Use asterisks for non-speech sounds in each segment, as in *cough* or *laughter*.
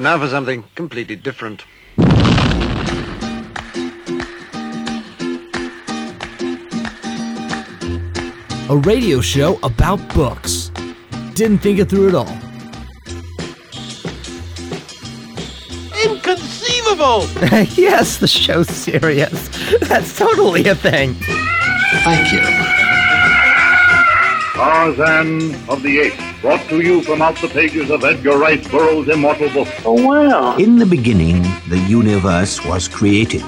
And now for something completely different. A radio show about books. Didn't think it through at all. Inconceivable! *laughs* yes, the show's serious. That's totally a thing. Thank you. Tarzan of the Apes, brought to you from out the pages of Edgar Rice Burroughs' immortal book. Oh, wow. In the beginning, the universe was created.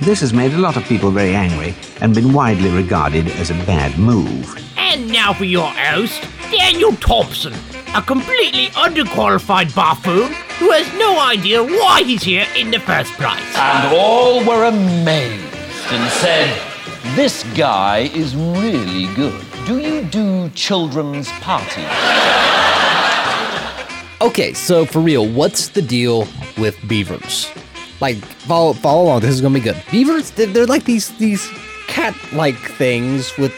This has made a lot of people very angry and been widely regarded as a bad move. And now for your host, Daniel Thompson, a completely underqualified buffoon who has no idea why he's here in the first place. And all were amazed and said, This guy is really good. Do you do children's parties? Okay, so for real, what's the deal with beavers? Like, follow follow along. This is gonna be good. Beavers, they're, they're like these these cat-like things with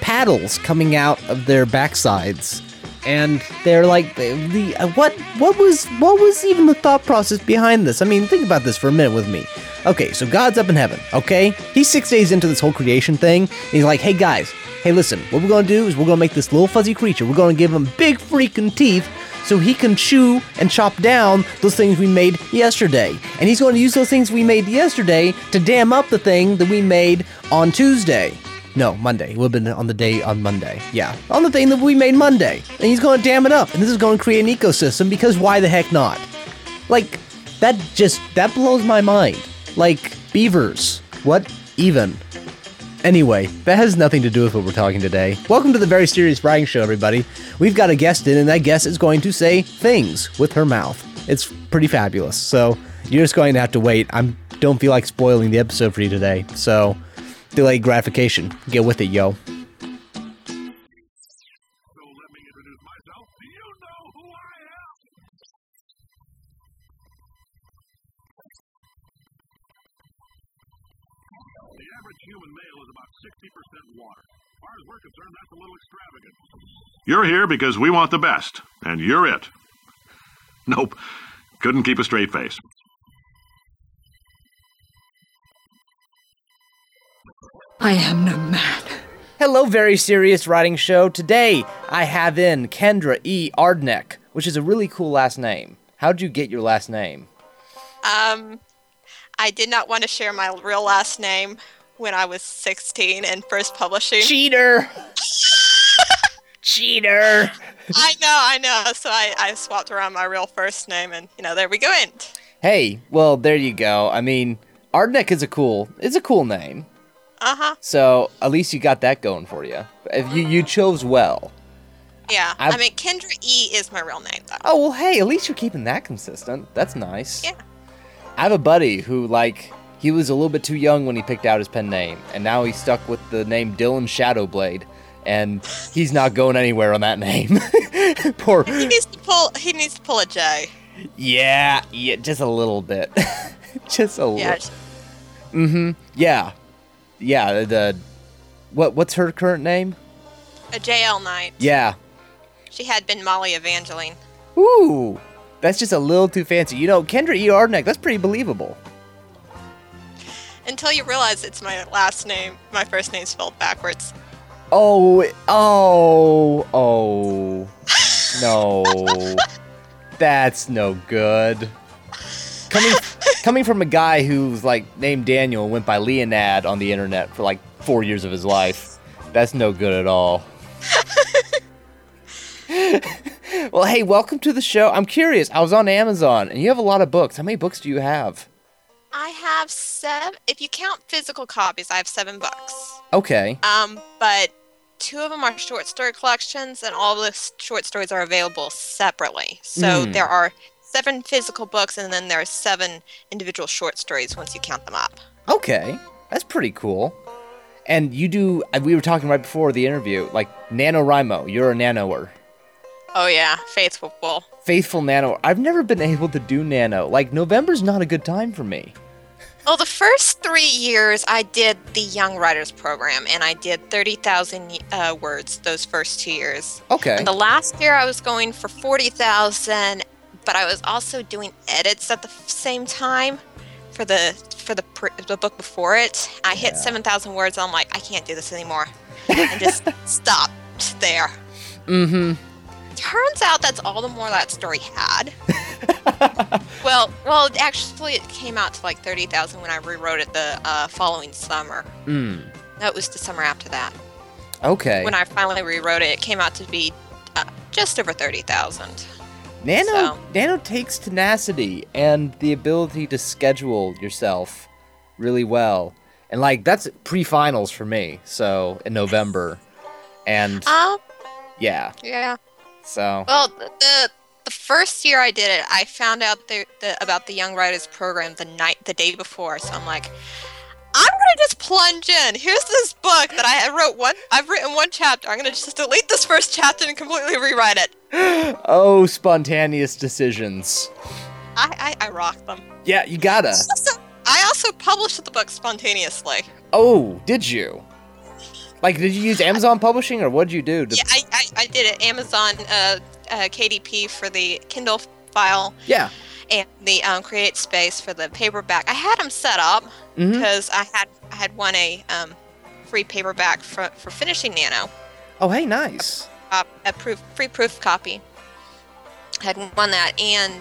paddles coming out of their backsides, and they're like the, the uh, what what was what was even the thought process behind this? I mean, think about this for a minute with me. Okay, so God's up in heaven. Okay, he's six days into this whole creation thing. He's like, hey guys, hey listen, what we're gonna do is we're gonna make this little fuzzy creature. We're gonna give him big freaking teeth so he can chew and chop down those things we made yesterday. And he's to use those things we made yesterday to dam up the thing that we made on Tuesday. No, Monday. It would have been on the day on Monday. Yeah, on the thing that we made Monday. And he's going to dam it up. And this is going to create an ecosystem because why the heck not? Like, that just, that blows my mind. Like, beavers. What even? Anyway, that has nothing to do with what we're talking today. Welcome to the Very Serious Writing Show, everybody. We've got a guest in, and that guest is going to say things with her mouth. It's pretty fabulous. So you're just going to have to wait. I don't feel like spoiling the episode for you today. So delayed gratification. Get with it, yo. The average human male is about 60% water. As far as we're concerned, that's a little extravagant. You're here because we want the best, and you're it. Nope. Couldn't keep a straight face. I am no man. Hello, Very Serious Writing Show. Today I have in Kendra E. Ardnek, which is a really cool last name. How'd you get your last name? Um, I did not want to share my real last name when I was 16 and first publishing. Cheater! Cheater! I know, I know. So I, I swapped around my real first name, and you know, there we go. In. Hey, well, there you go. I mean, Ardnek is a cool, it's a cool name. Uh huh. So at least you got that going for you. If you you chose well. Yeah. I've- I mean, Kendra E is my real name, though. Oh well, hey, at least you're keeping that consistent. That's nice. Yeah. I have a buddy who like he was a little bit too young when he picked out his pen name, and now he's stuck with the name Dylan Shadowblade, and he's not going anywhere on that name. *laughs* Poor. He needs to pull. He needs to pull a J. Yeah, yeah, just a little bit, *laughs* just a Yeah. little. Mm-hmm. Yeah, yeah. The what? What's her current name? A JL Knight. Yeah. She had been Molly Evangeline. Ooh, that's just a little too fancy. You know, Kendra E. Ardnek, that's pretty believable. Until you realize it's my last name. My first name's spelled backwards. Oh, oh, oh. No. *laughs* That's no good. Coming coming from a guy who's like named Daniel and went by Leinad on the internet for like 4 years of his life. That's no good at all. *laughs* well, hey, welcome to the show. I'm curious. I was on Amazon and you have a lot of books. How many books do you have? I have seven. If you count physical copies, I have seven books. Okay. Um, but two of them are short story collections, and all the short stories are available separately. So Hmm. there are seven physical books, and then there are seven individual short stories once you count them up. Okay, that's pretty cool. And you do, uh, we were talking right before the interview, like NaNoWriMo, you're a nanoer. Oh yeah, faithful. Faithful nano. I've never been able to do nano. Like, November's not a good time for me. Well, the first three years I did the Young Writers Program, and I did 30,000 uh, words those first two years. Okay. And the last year I was going for 40,000, but I was also doing edits at the same time for the for the pr- the book before it. I hit Yeah. seven thousand words. I'm like, I can't do this anymore, and just *laughs* stopped there. Mm-hmm. Turns out that's all the more that story had. *laughs* well, well, actually, it came out to like thirty thousand when I rewrote it the uh, following summer. Mm. No, it was the summer after that. Okay. When I finally rewrote it, it came out to be uh, just over thirty thousand. Nano So- Nano takes tenacity and the ability to schedule yourself really well. And like that's pre-finals for me. So in November. And Um, yeah. yeah. So Well, the, the first year I did it, I found out the, the about the Young Writers Program the night the day before. So I'm like, I'm gonna just plunge in. Here's this book that I wrote one. I've written one chapter. I'm gonna just delete this first chapter and completely rewrite it. *gasps* Oh, spontaneous decisions. I I, I rock them. Yeah, you gotta. Also, I also published the book spontaneously. Oh, did you? Like, did you use Amazon Publishing or what did you do? To... Yeah, I, I, I did it. Amazon uh, uh, KDP for the Kindle file Yeah. and the um, Create Space for the paperback. I had them set up because I had I had won a um, free paperback for, for finishing Nano, Oh, hey, nice. uh, a proof, free proof copy. I had won that, and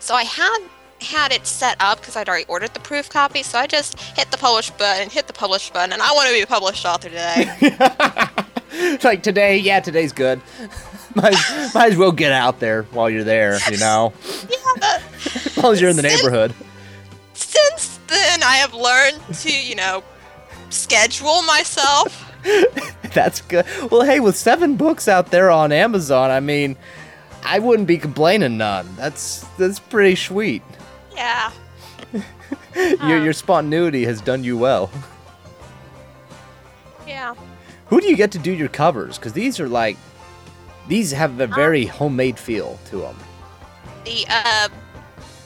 so I had had it set up because I'd already ordered the proof copy. So I just hit the publish button, hit the publish button, and I want to be a published author today. *laughs* It's like today, yeah, today's good. *laughs* might, might as well get out there while you're there, you know? yeah, As long as you're in the neighborhood. since then I have learned to, you know, schedule myself. *laughs* That's good. Well, hey, with seven books out there on Amazon, I mean, I wouldn't be complaining none. That's that's pretty sweet. Yeah. *laughs* Your your spontaneity has done you well. Yeah. Who do you get to do your covers? Because these are like, these have a very homemade feel to them. The uh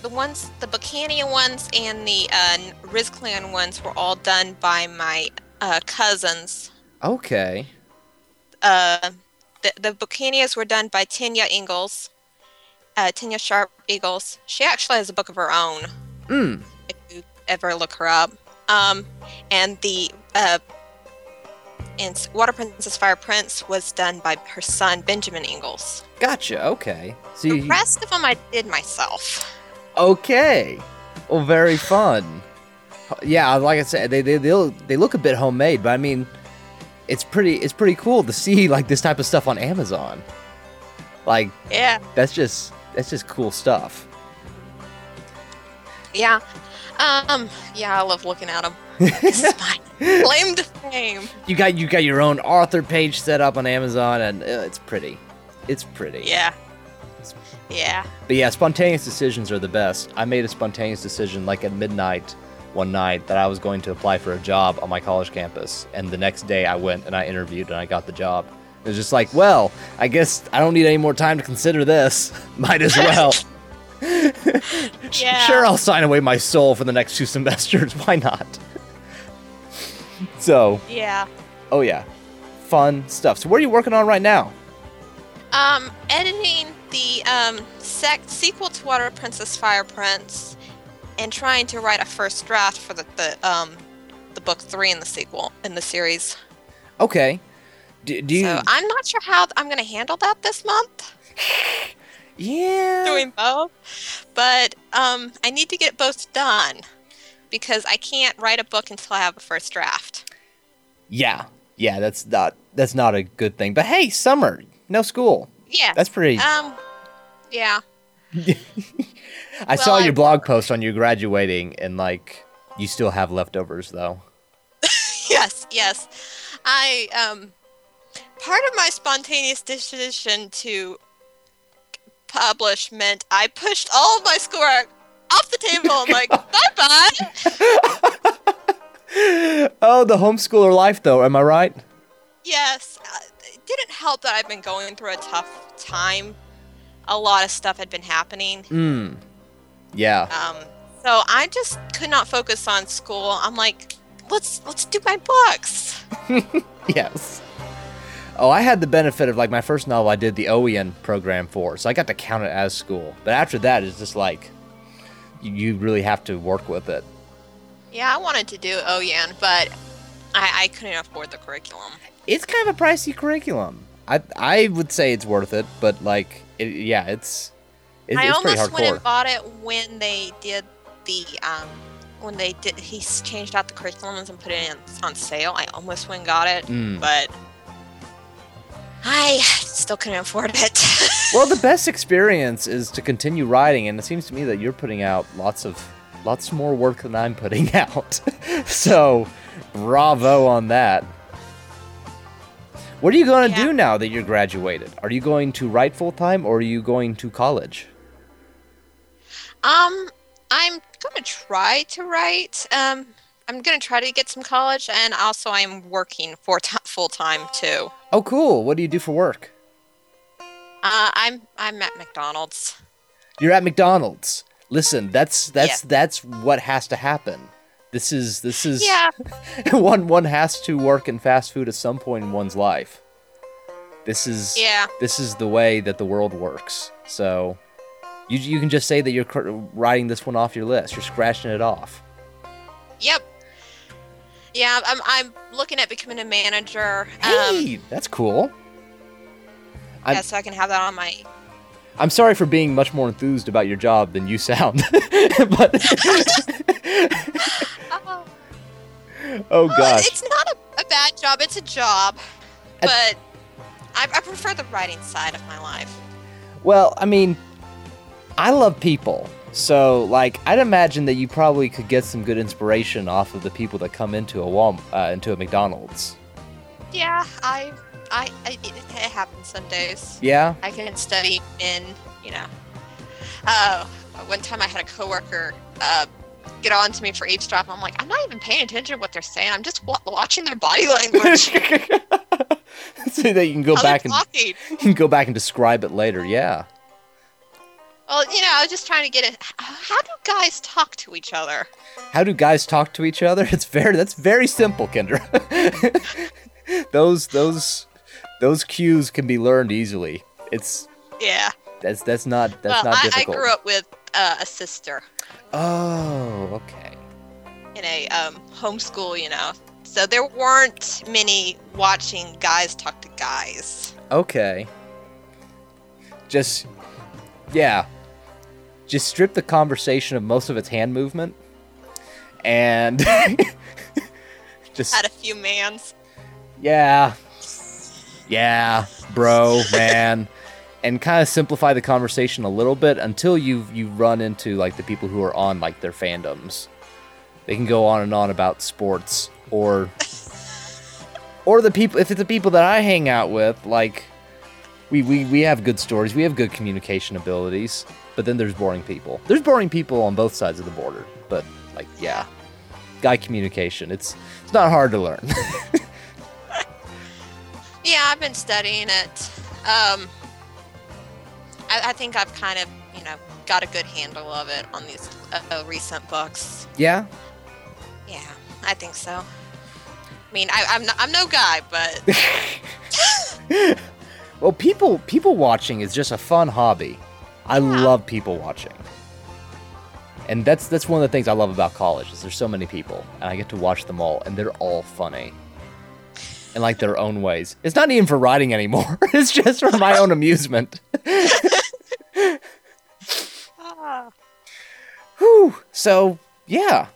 the ones the Bookania ones and the uh Rizkaland ones were all done by my uh cousins. Okay. Uh the the were done by Tanya Ingalls. Uh Tanya Sharp Eagles. She actually has a book of her own. Mm. if you ever look her up. Um, and the uh, and Water Princess Fire Prince was done by her son Benjamin Ingalls. Gotcha. Okay. So The you, rest of them I did myself. okay. Well, very fun. Yeah, like I said, they they they look, they look a bit homemade, but I mean, it's pretty it's pretty cool to see like this type of stuff on Amazon. Like Yeah, that's just that's just cool stuff. yeah, um, yeah. I love looking at them. this is my *laughs* claim to fame. You got you got your own author page set up on Amazon, and uh, it's pretty. It's pretty. Yeah, yeah. But yeah, spontaneous decisions are the best. I made a spontaneous decision like at midnight one night that I was going to apply for a job on my college campus, and the next day I went and I interviewed and I got the job. It was just like, well, I guess I don't need any more time to consider this. *laughs* Might as well. *laughs* Yeah. Sure, I'll sign away my soul for the next two *laughs* semesters. Why not? so, Yeah. oh yeah, fun stuff. So, what are you working on right now? Um, editing the um sec- sequel to Water Princess Fire Prince, and trying to write a first draft for the, the um the book three in the sequel in the series. Okay. Do, do you? So I'm not sure how I'm gonna handle that this month. *laughs* yeah. Doing both, but um, I need to get both done because I can't write a book until I have a first draft. Yeah, yeah, that's not that's not a good thing. But hey, summer, no school. Yeah. That's pretty. Um. Yeah. *laughs* I saw your I- blog post on you graduating, and like you still have leftovers though. *laughs* yes, yes. I um part of my spontaneous decision to publish meant I pushed all of my schoolwork off the table. I'm like, *laughs* bye bye. Oh, the homeschooler life though. Am I right? Yes, uh, it didn't help that I've been going through a tough time. A lot of stuff had been happening. Hmm. Yeah. Um, so I just could not focus on school. I'm like, let's let's do my books. *laughs* yes. Oh, I had the benefit of like my first novel I did the OYAN program for, so I got to count it as school. But after that, it's just like you, really have to work with it. Yeah, I wanted to do OYAN, but I, I couldn't afford the curriculum. It's kind of a pricey curriculum. I I would say it's worth it, but like it, yeah, it's it, I it's almost went and bought it when they did the um when they did he changed out the curriculums and put it in on sale. I almost went and got it, Mm. but I still couldn't afford it. *laughs* well, the best experience is to continue writing, and it seems to me that you're putting out lots of lots more work than I'm putting *laughs* out. *laughs* so, bravo on that. What are you going to Yeah. do now that you're graduated? Are you going to write full time or are you going to college? um, I'm gonna try to write. Um, I'm gonna try to get some college, and also I'm working for t- full time too. Oh, cool. What do you do for work? Uh, I'm I'm at McDonald's. You're at McDonald's. Listen, that's that's Yeah. that's what has to happen. This is this is Yeah, *laughs* one one has to work in fast food at some point in one's life. This is Yeah. this is the way that the world works. So you you can just say that you're writing this one off your list. You're scratching it off. yep. Yeah, I'm I'm looking at becoming a manager. Um, Hey, that's cool. I'm- yeah, so I can have that on my I'm sorry for being much more enthused about your job than you sound. *laughs* but *laughs* Oh, oh gosh. it's not a, a bad job. It's a job, but I, I prefer the writing side of my life. Well, I mean, I love people. So, like, I'd imagine that you probably could get some good inspiration off of the people that come into a Wal- uh, into a McDonald's. Yeah, I, I, I it, it happens some days. Yeah. I can study in, you know. Uh, one time I had a coworker uh, get on to me for eavesdropping. I'm like, I'm not even paying attention to what they're saying. I'm just wa- watching their body language. *laughs* so that you can go How back and *laughs* you can go back and describe it later. Yeah. Well, you know, I was just trying to get it. How do guys talk to each other? How do guys talk to each other? *laughs* It's very that's very simple, Kendra. *laughs* those those those cues can be learned easily. It's Yeah. that's that's not that's well, not I, I grew up with uh, a sister Oh, okay. in a um, homeschool, you know. So there weren't many watching guys talk to guys. Okay. Just yeah. Just strip the conversation of most of its hand movement and *laughs* just Had a few mans. yeah. Yeah, bro, man. And kind of simplify the conversation a little bit until you you run into like the people who are on like their fandoms. They can go on and on about sports or or the people if it's the people that I hang out with, like we, we we have good stories, we have good communication abilities, but then there's boring people. There's boring people on both sides of the border, but like yeah. Guy communication, it's it's not hard to learn. *laughs* Yeah, I've been studying it. Um, I, I think I've kind of, you know, got a good handle of it on these uh, recent books. yeah? Yeah, I think so. I mean, I, I'm I'm no guy, but *laughs* Well, people people watching is just a fun hobby. I love people watching. And that's that's one of the things I love about college is there's so many people and I get to watch them all and they're all funny. In like their own ways. It's not even for writing anymore. *laughs* it's just for my own amusement. ah. *laughs* Whew. So, yeah.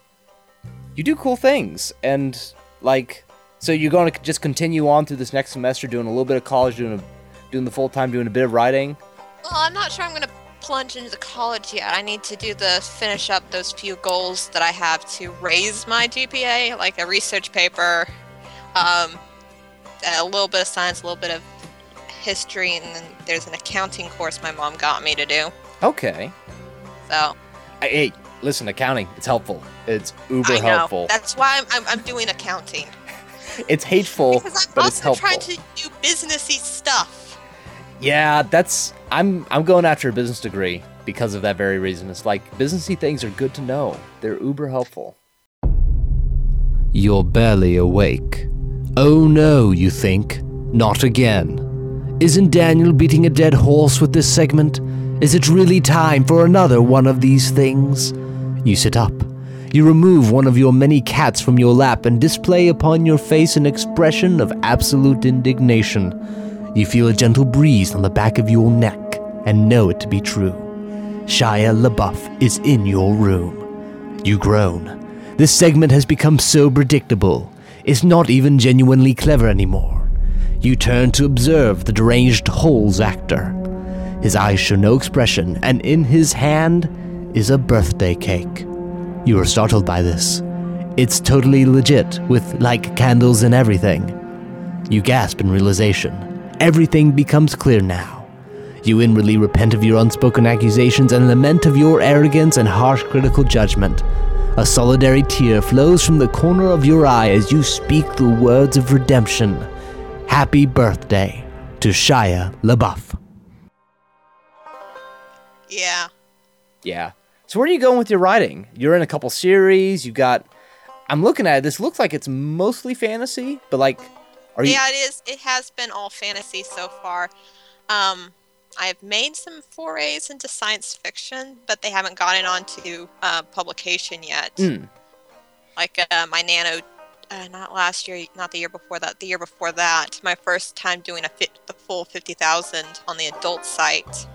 You do cool things and like so you're going to just continue on through this next semester doing a little bit of college doing a doing the full time doing a bit of writing. well, I'm not sure I'm going to plunge into college yet. I need to do the finish up those few goals that I have to raise my GPA, like a research paper, um, a little bit of science, a little bit of history, and then there's an accounting course my mom got me to do. Okay. So Hey, listen, accounting, it's helpful. It's uber helpful. that's why I'm, I'm, I'm doing accounting *laughs* It's hateful, because I'm but it's also helpful. trying to do businessy stuff. Yeah, that's I'm I'm going after a business degree because of that very reason. It's like businessy things are good to know. They're uber helpful. You're barely awake. Oh no, you think. Not again. Isn't Daniel beating a dead horse with this segment? Is it really time for another one of these things? You sit up. You remove one of your many cats from your lap and display upon your face an expression of absolute indignation. You feel a gentle breeze on the back of your neck and know it to be true. Shia LaBeouf is in your room. You groan. This segment has become so predictable, it's not even genuinely clever anymore. You turn to observe the deranged Holes actor. His eyes show no expression, and in his hand is a birthday cake. You are startled by this. It's totally legit, with like candles and everything. You gasp in realization. Everything becomes clear now. You inwardly repent of your unspoken accusations and lament of your arrogance and harsh critical judgment. A solitary tear flows from the corner of your eye as you speak the words of redemption. Happy birthday to Shia LaBeouf. Yeah. Yeah. So where are you going with your writing? You're in a couple series. You got. I'm looking at it. This looks like it's mostly fantasy, but like, are you? Yeah, it is. It has been all fantasy so far. Um, I've made some forays into science fiction, but they haven't gotten onto uh, publication yet. Mm. Like uh, my Nano, uh, not last year, not the year before that, the year before that, my first time doing a fit, the full 50,000 on the adult site.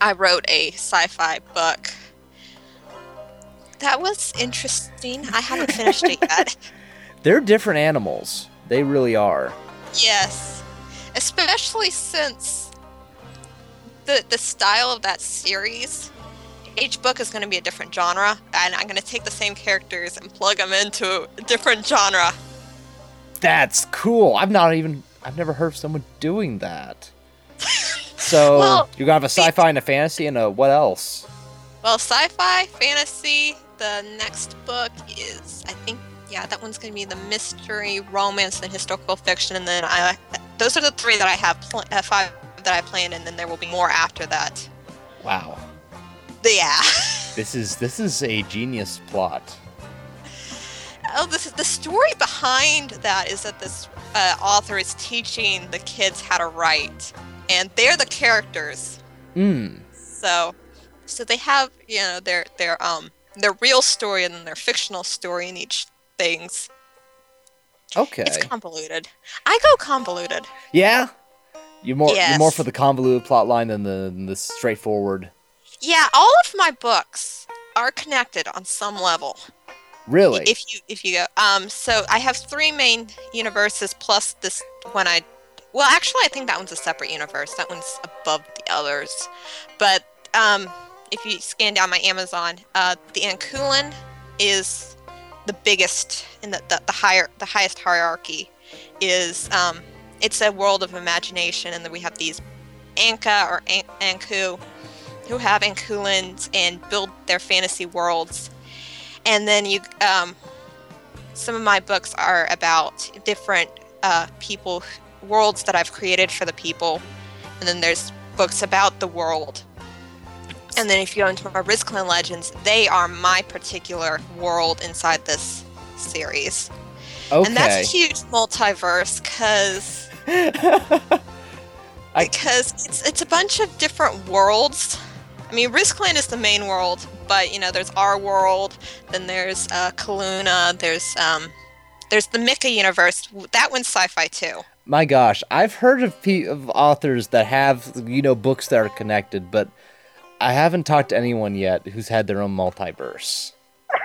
I wrote a sci-fi book. That was interesting. I haven't finished it yet. *laughs* They're different animals. They really are. Yes, especially since the the style of that series. Each book is going to be a different genre, and I'm going to take the same characters and plug them into a different genre. That's cool. I've not even. I've never heard of someone doing that. *laughs* So Well, you got a sci-fi and a fantasy and a what else? Well, sci-fi, fantasy. The next book is, I think, yeah, that one's going to be the mystery, romance, and historical fiction. And then I, those are the three that I have, pl- uh, five that I planned, and then there will be more after that. Wow. Yeah. *laughs* This is this is a genius plot. Oh, this is the story behind that is that this uh, author is teaching the kids how to write, and they're the characters. Hmm. So, so they have you know their their um their real story and then their fictional story in each things. Okay. It's convoluted. I go convoluted. Yeah. You're more you're more for the convoluted plot line than the than the straightforward. Yeah, all of my books are connected on some level. Really? If you if you go, um, so I have three main universes plus this one. I, well, actually, I think that one's a separate universe. That one's above the others. But um, if you scan down my Amazon, uh, the Ankulen is the biggest in the, the the higher the highest hierarchy is um, it's a world of imagination, and then we have these Anka or An- Anku who have Ankulens and build their fantasy worlds. And then you um, some of my books are about different uh, people worlds that i've created for the people. And then there's books about the world. And then if you go into my Rizkaland legends they are my particular world inside this series. Okay. and that's a huge multiverse because *laughs* because it's it's a bunch of different worlds. I mean, Rizkaland is the main world, but you know, there's our world, then there's uh, Kaluna, there's um, there's the Mika universe. That one's sci-fi too. My gosh, I've heard of pe- of authors that have you know books that are connected, but I haven't talked to anyone yet who's had their own multiverse.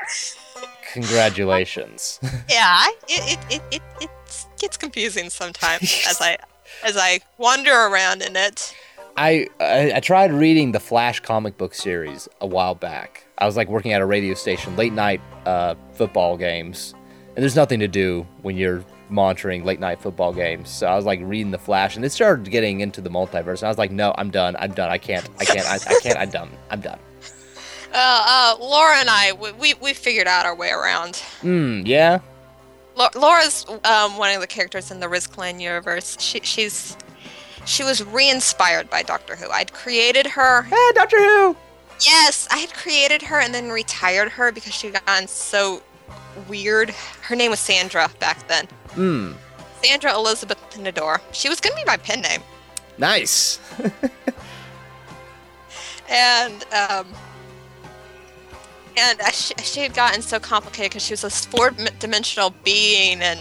*laughs* Congratulations. *laughs* Yeah, it it, it, it it gets confusing sometimes *laughs* as I as I wander around in it. I, I I tried reading the Flash comic book series a while back. I was like working at a radio station, late night uh, football games, and there's nothing to do when you're monitoring late night football games. So I was like reading the Flash, and it started getting into the multiverse. And I was like, no, I'm done. I'm done. I can't. I can't. I, I can't. I'm done. I'm done. *laughs* Uh, uh, Laura and I, we, we we figured out our way around. Hmm. Yeah. Lau- Laura's um, one of the characters in the Rizkaland universe. She, she's she was re-inspired by Doctor Who. I'd created her. Hey, Doctor Who. Yes, I had created her and then retired her because she got gotten so weird. Her name was Sandra back then. Hmm. Sandra Elizabeth Nador. She was gonna be my pen name, Nice. *laughs* and um, and uh, she, she had gotten so complicated because she was this four-dimensional being, and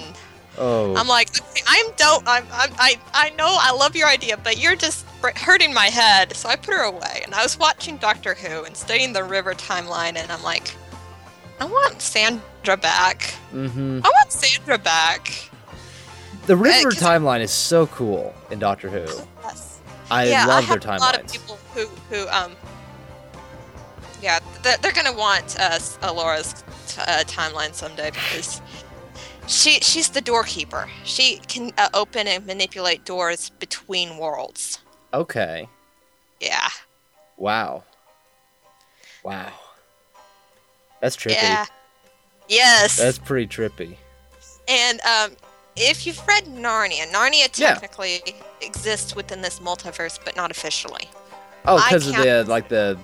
Oh. I'm like, "Okay, I'm don't, I'm, I'm, I, I know I love your idea, but you're just hurting my head. So I put her away, and I was watching Doctor Who and studying the River timeline, and I'm like, I want Sandra back. mm-hmm. I want Sandra back. The river 'cause- timeline is so cool in Doctor Who. Yes. I yeah, love I their have a lot of people who, who, um, yeah, they're, they're gonna want uh, Alora's t- uh, timeline someday because she she's the doorkeeper. She can uh, open and manipulate doors between worlds. Okay. Yeah. Wow. Wow. That's trippy. Yeah. Yes. That's pretty trippy. And um, if you've read Narnia, Narnia Yeah. technically exists within this multiverse, but not officially. Oh, because of the like the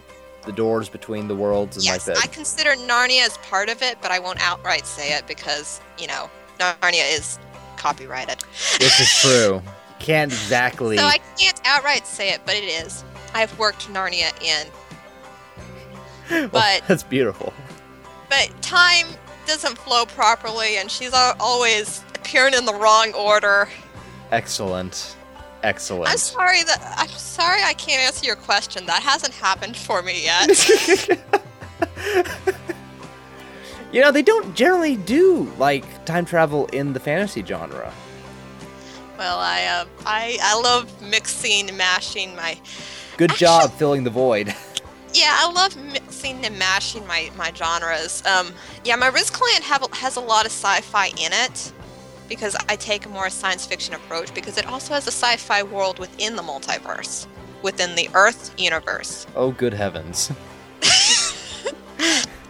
the doors between the worlds and yes, like I consider Narnia as part of it, but I won't outright say it because you know Narnia is copyrighted. This is *laughs* true. Can't exactly. So I can't outright say it, but it is. I've worked Narnia in, *laughs* Well, but that's beautiful. but time doesn't flow properly, and she's always appearing in the wrong order. Excellent. Excellent. I'm sorry that I'm sorry I can't answer your question. That hasn't happened for me yet. *laughs* You know, they don't generally do like time travel in the fantasy genre. well, I um I I love mixing, mashing my Good job filling the void. *laughs* yeah I love mixing and mashing my my genres. Um yeah, my Rizkaland have has a lot of sci-fi in it because I take a more science fiction approach because it also has a sci-fi world within the multiverse, within the Earth universe. Oh, good heavens. *laughs*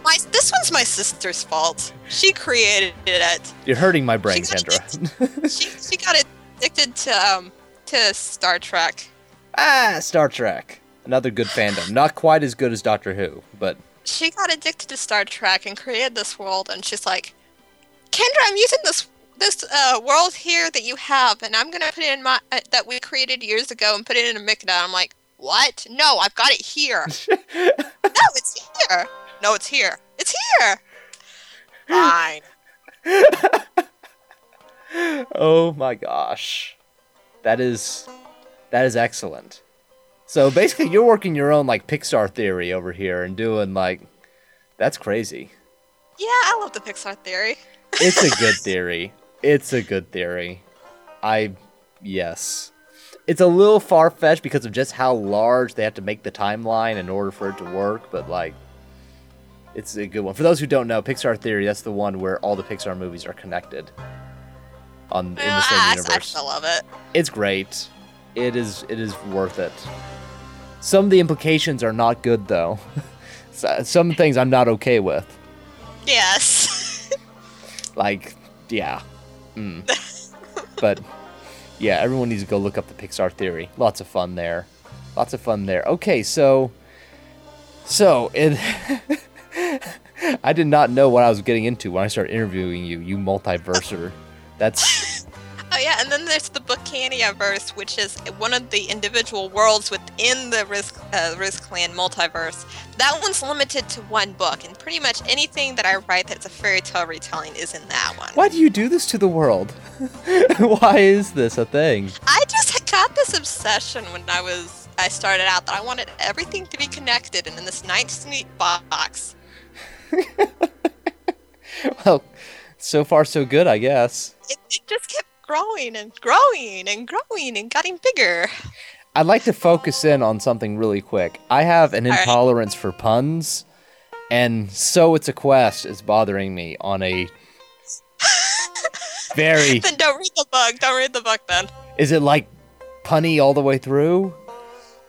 My this one's my sister's fault. She created it. You're hurting my brain, She Kendra. *laughs* she she got addicted to um to Star Trek. ah, Star Trek. Another good fandom. Not quite as good as Doctor Who, but She got addicted to Star Trek and created this world, and she's like, Kendra, I'm using this this uh, world here that you have, and I'm gonna put it in my uh, that we created years ago and put it in a Mikda. I'm like, what? No, I've got it here. *laughs* no, it's here. No, it's here. It's here. Fine. *laughs* oh my gosh. That is that is excellent. So basically you're working your own like Pixar theory over here and doing like that's crazy. Yeah, I love the Pixar theory. It's a good *laughs* theory. It's a good theory. I yes. It's a little far fetched because of just how large they have to make the timeline in order for it to work, but like it's a good one. For those who don't know, Pixar Theory, that's the one where all the Pixar movies are connected on in the same I, I universe. still love it. It's great. It is it is worth it. Some of the implications are not good though. *laughs* Some things I'm not okay with. Yes. *laughs* Like, yeah. Mm. but yeah, everyone needs to go look up the Pixar theory. Lots of fun there. Lots of fun there. Okay, so so it *laughs* I did not know what I was getting into when I started interviewing you, you multiverser. That's yeah, and then there's the Bookania verse, which is one of the individual worlds within the Risk uh, Risk Clan multiverse. That one's limited to one book, and pretty much anything that I write that's a fairy tale retelling is in that one. why do you do this to the world? *laughs* why is this a thing? I just got this obsession when I was I started out that I wanted everything to be connected and in this nice neat box. *laughs* Well, so far so good, I guess. It, it just kept growing and growing and growing and getting bigger. I'd like to focus in on something really quick. I have an All right. intolerance for puns, and so it's a quest is bothering me on a *laughs* very. Then don't read the book. Don't read the book then. Is it like punny all the way through?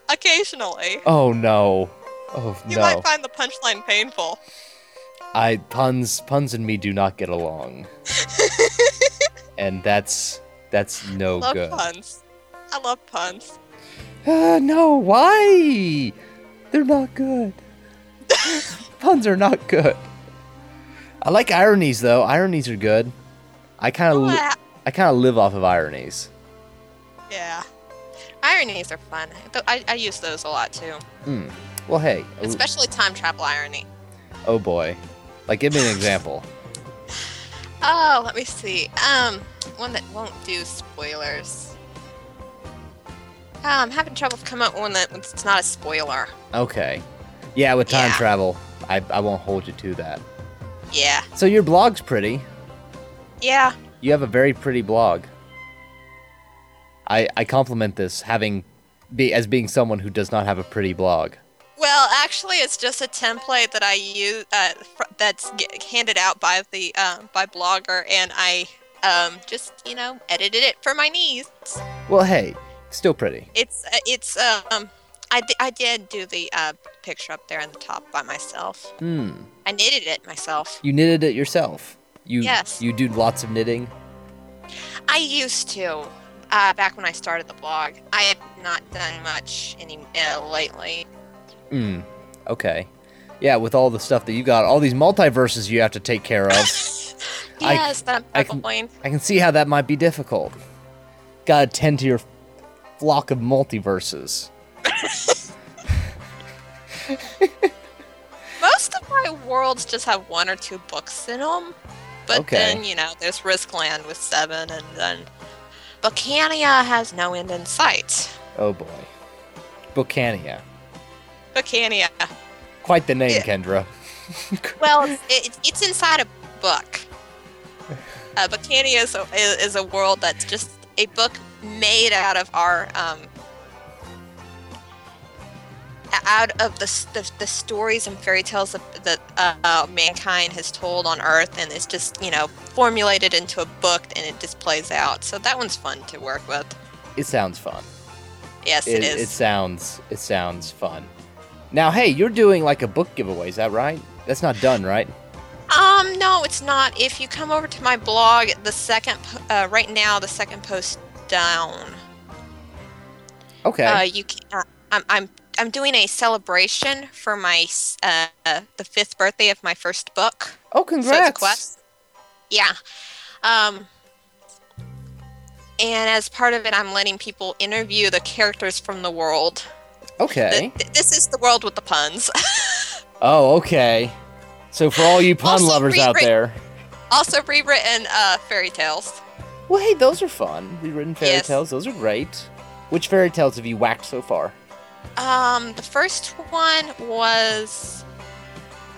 Occasionally. Oh no. Oh You no. You might find the punchline painful. I puns puns and me do not get along. *laughs* and that's that's no love good. puns. I love puns. Uh, no, why? They're not good. *laughs* Puns are not good. I like ironies though. Ironies are good. I kind of Oh, I, I kind of live off of ironies. Yeah. Ironies are fun. I, I use those a lot too, Hmm. Well, hey. oh- especially time travel irony. Oh boy. Like, give me an example. Oh, let me see. Um, one that won't do spoilers. Oh, I'm having trouble coming up with one that it's not a spoiler. Okay. Yeah, with time Yeah. travel, I, I won't hold you to that. Yeah. So your blog's pretty. Yeah. You have a very pretty blog. I I compliment this having be as being someone who does not have a pretty blog. Well, actually, it's just a template that I use uh, fr- that's g- handed out by the uh, by Blogger, and I um, just you know edited it for my niece. Well, hey, still pretty. It's uh, it's um I, I did do the uh, picture up there on the top by myself. Hmm. I knitted it myself. You knitted it yourself. You Yes. you do lots of knitting. I used to uh, back when I started the blog. I have not done much any uh, lately. Hmm. Okay. Yeah, with all the stuff that you got, all these multiverses you have to take care of. *laughs* I- Yes, that I can- juggling. I can see how that might be difficult. Gotta tend to your flock of multiverses. *laughs* Most of my worlds just have one or two books in them. But Okay. then, you know, there's Rizkaland with seven, and then Bookania has no end in sight. Oh boy. Bookania. Bookania. Quite the name. Kendra. *laughs* Well, it's, it, it's inside a book. Uh, Bookania is a, is a world that's just a book made out of our um, out of the, the, the stories and fairy tales that, that uh, uh, mankind has told on Earth, and it's just you know formulated into a book, and it just plays out. So that one's fun to work with. It sounds fun. Yes, It, it is. it sounds it sounds fun. Now, hey, you're doing like a book giveaway, is that right? That's not done, right? Um, no, it's not. If you come over to my blog, the second, uh, right now, the second post down. Okay. Uh, you can, uh, I'm, I'm, I'm doing a celebration for my, uh, the fifth birthday of my first book. oh, So congrats. quest. Yeah. Um, and as part of it, I'm letting people interview the characters from the world. Okay. Th- th- this is the world with the puns. *laughs* Oh, okay. So for all you pun Also lovers out there, also rewritten uh, fairy tales. well, hey, those are fun. Rewritten fairy Yes. tales, those are great. Which fairy tales have you whacked so far? Um, the first one was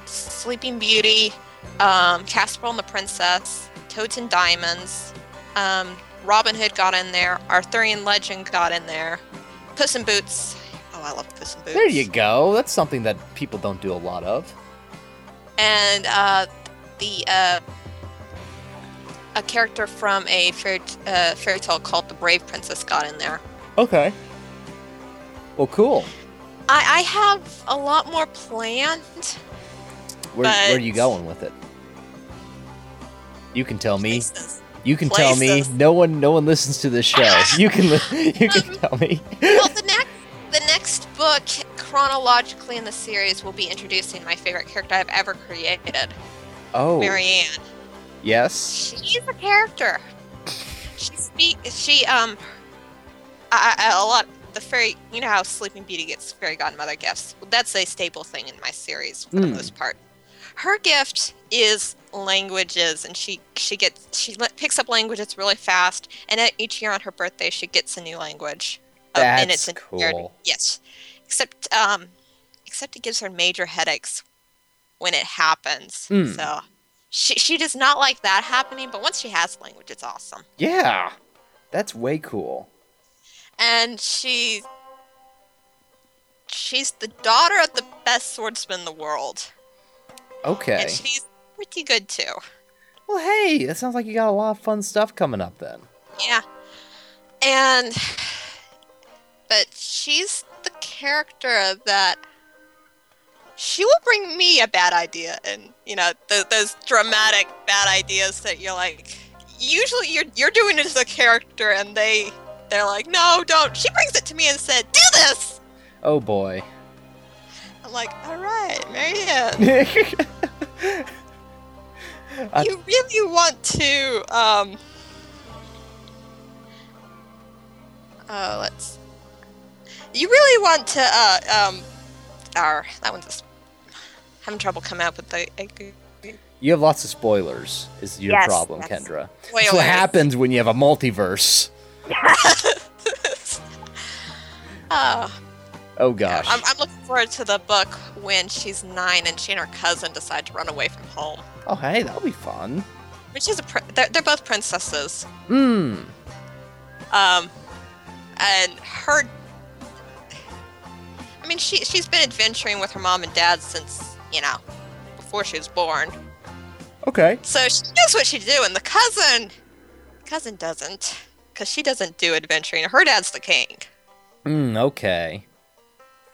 Sleeping Beauty, um, Casper and the Princess, Toads and Diamonds, um, Robin Hood got in there, Arthurian Legend got in there, Puss in Boots. Oh, I love Puss in Boots. There you go. That's something that people don't do a lot of. And uh, the uh, a character from a fairy, uh, fairy tale called The Brave Princess got in there. Okay. Well, cool. I, I have a lot more planned. Where, where are you going with it? You can tell me. Places. You can tell me. No one, no one listens to this show. You can, *laughs* you can *laughs* tell me. Chronologically in the series we'll be introducing my favorite character I've ever created, Oh, Marianne. yes. She's a character. She speak. She um. I, I, a lot. The fairy. You know how Sleeping Beauty gets fairy godmother gifts. That's a staple thing in my series for the Mm. most part. Her gift is languages, and she she gets she picks up languages really fast. And at each year on her birthday, she gets a new language. in That's its cool. Yes, except um, except it gives her major headaches when it happens. Mm. So she she does not like that happening. But once she has language, it's awesome. Yeah, that's way cool. And she she's the daughter of the best swordsman in the world, Okay. and she's pretty good too. Well, hey, that sounds like you got a lot of fun stuff coming up then. Yeah. And but she's character that she will bring me a bad idea and you know th- those dramatic bad ideas that you're like usually you're you're doing it as a character and they they're like no don't she brings it to me and said do this Oh boy. i'm like all right marianne *laughs* you really want to um Oh, let's. You really want to, uh, um, or that one's just having trouble coming up with the. You have lots of spoilers. Is your Yes, problem, yes. Kendra? That's Spoilers. what happens when you have a multiverse. Oh, *laughs* Oh gosh. I'm, I'm looking forward to the book when she's nine and she and her cousin decide to run away from home. oh hey, that'll be fun. Which is a pr- they're, they're both princesses. Hmm. Um, and her. I mean, she she's been adventuring with her mom and dad since you know before she was born. Okay. So she knows what she's doing. The cousin, cousin doesn't, because she doesn't do adventuring. Her dad's the king, Hmm. Okay.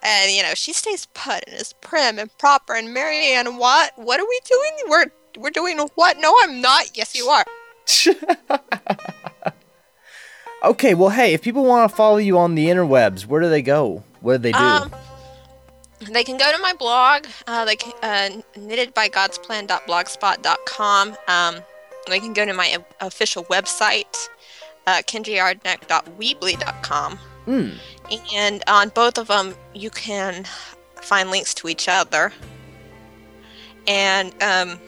and you know she stays put and is prim and proper. And Marianne, what? What are we doing? We're we're doing what? No, I'm not. Yes, you are. *laughs* Okay. Well, hey, if people want to follow you on the interwebs, where do they go? What do they do? Um, they can go to my blog. Uh, can uh, knittedbygodsplan.blogspot.com. Um, they can go to my official website, uh, kendraeardnek.weebly.com. Hmm. And on both of them, you can find links to each other. And um,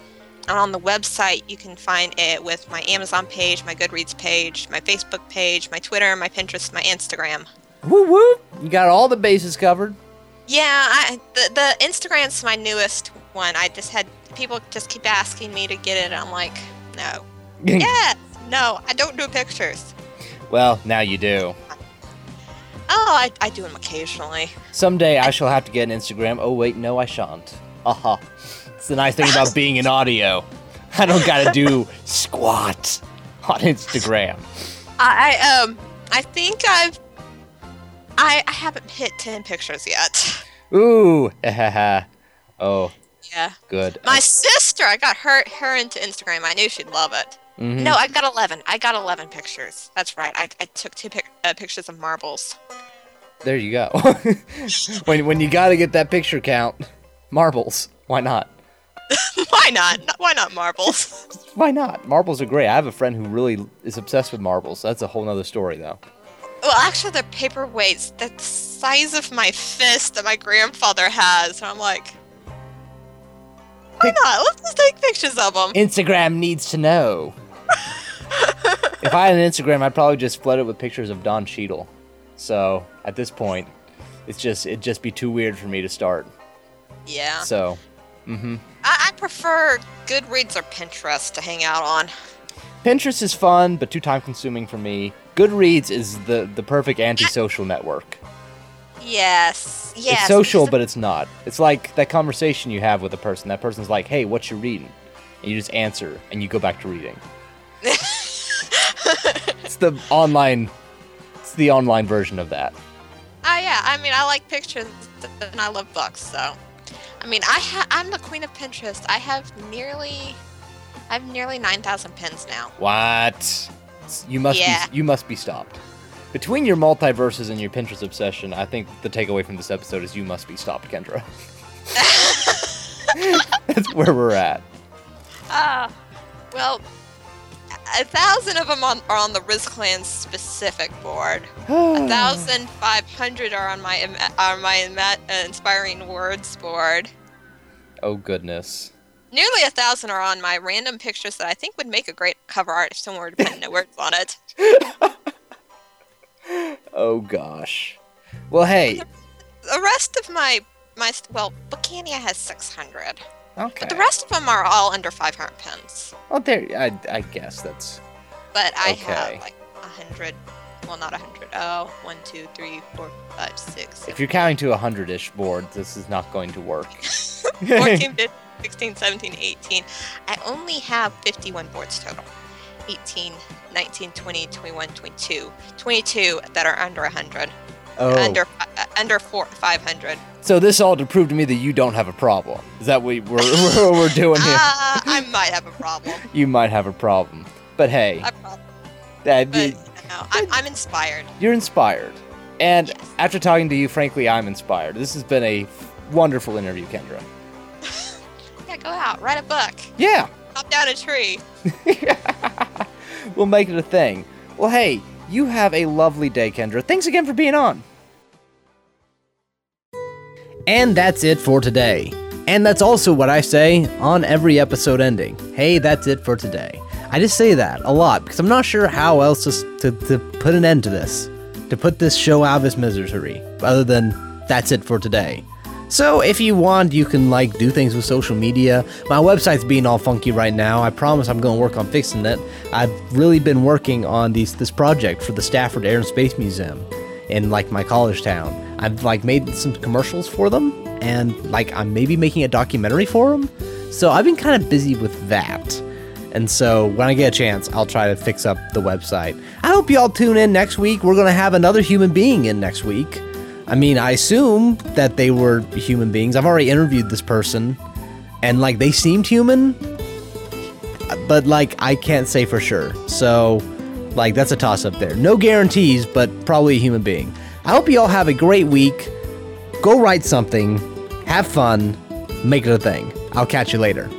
and on the website, you can find it with my Amazon page, my Goodreads page, my Facebook page, my Twitter, my Pinterest, my Instagram. Woo woo! You got all the bases covered. Yeah, I, the the Instagram's my newest one. I just had people just keep asking me to get it. I'm like, no. *laughs* yes, no, I don't do pictures. Well, now you do. Oh, I, I do them occasionally. Someday I shall have to get an Instagram. Oh wait, no, I shan't. Aha. It's the nice thing about *laughs* being in audio. I don't gotta do squat on Instagram. I, I um I think I've I I haven't hit ten pictures yet. Ooh. *laughs* oh, Yeah. good. My sister, I got her her into Instagram. I knew she'd love it. Mhm. No, I got eleven. I got eleven pictures. That's right. I, I took two pic- uh, pictures of marbles. There you go. *laughs* when when you gotta get that picture count, marbles. Why not? *laughs* Why not? Not- Why not marbles? Why not? Marbles are great. I have a friend who really is obsessed with marbles. That's a whole nother story, though. Well, actually, they're paperweights the size of my fist that my grandfather has. And I'm like, why not? Let's just take pictures of them. Instagram needs to know. if I had an Instagram, I'd probably just flood it with pictures of Don Cheadle. So at this point, it's just it'd just be too weird for me to start. Yeah. So, mm-hmm. I, I prefer Goodreads or Pinterest to hang out on. Pinterest is fun, but too time consuming for me. Goodreads is the the perfect antisocial network. Yes. Yes. It's social, but it's not. It's like that conversation you have with a person. That person's like, "Hey, what you reading?" And you just answer, and you go back to reading. *laughs* it's the online. It's the online version of that. Oh yeah, I mean I like pictures and I love books, so I mean I ha- I'm the queen of Pinterest. I have nearly I have nearly nine thousand pins now. What? You must Yeah. be. You must be stopped. Between your multiverses and your Pinterest obsession, I think the takeaway from this episode is you must be stopped, Kendra. *laughs* That's where we're at. Ah, well, a thousand of them on, are on the Rizkaland specific board. a *sighs* thousand five hundred are on my are my uh, inspiring words board. Oh goodness. Nearly a thousand are on my random pictures that I think would make a great cover art if someone were to put no *laughs* words on it. Oh gosh. Well, hey. The rest of my my well, Bookania has six hundred, Okay. but the rest of them are all under five hundred pins. Well, there. I, I guess that's. But I Okay. have like a hundred. Well, not a hundred. Oh, one, two, three, four, five, six, If you're counting to a hundred-ish board, this is not going to work. *laughs* 14, 15, 16, 17, 18. I only have 51 boards total. 18, 19, 20, 21, 22. 22 that are under 100. Oh. Under uh, under four, 500. So this all to prove to me that you don't have a problem. Is that what we're, *laughs* we're, we're doing here? Uh, I might have a problem. *laughs* You might have a problem. But hey, A problem. that, But, you know, I'm, I'm inspired. you're inspired. And after talking to you, frankly, I'm inspired. This has been a wonderful interview, Kendra. Yeah, go out, write a book, Yeah, hop down a tree. *laughs* we'll make it a thing. Well, hey, You have a lovely day, Kendra. Thanks again for being on. And that's it for today. And that's also what I say on every episode ending. Hey, that's it for today. I just say that a lot because I'm not sure how else to, to, to put an end to this, to put this show out of its misery, other than that's it for today. So if you want, you can like do things with social media. My website's being all funky right now. I promise I'm going to work on fixing it. I've really been working on these this project for the Stafford Air and Space Museum in like my college town. I've like made some commercials for them and like I'm maybe making a documentary for them. So I've been kind of busy with that. And so when I get a chance, I'll try to fix up the website. I hope you all tune in next week. We're going to have another human being in next week. I mean, I assume that they were human beings. I've already interviewed this person and like they seemed human, but like I can't say for sure. So, like that's a toss up there. No guarantees, but probably a human being. I hope you all have a great week. Go write something, have fun, make it a thing. I'll catch you later.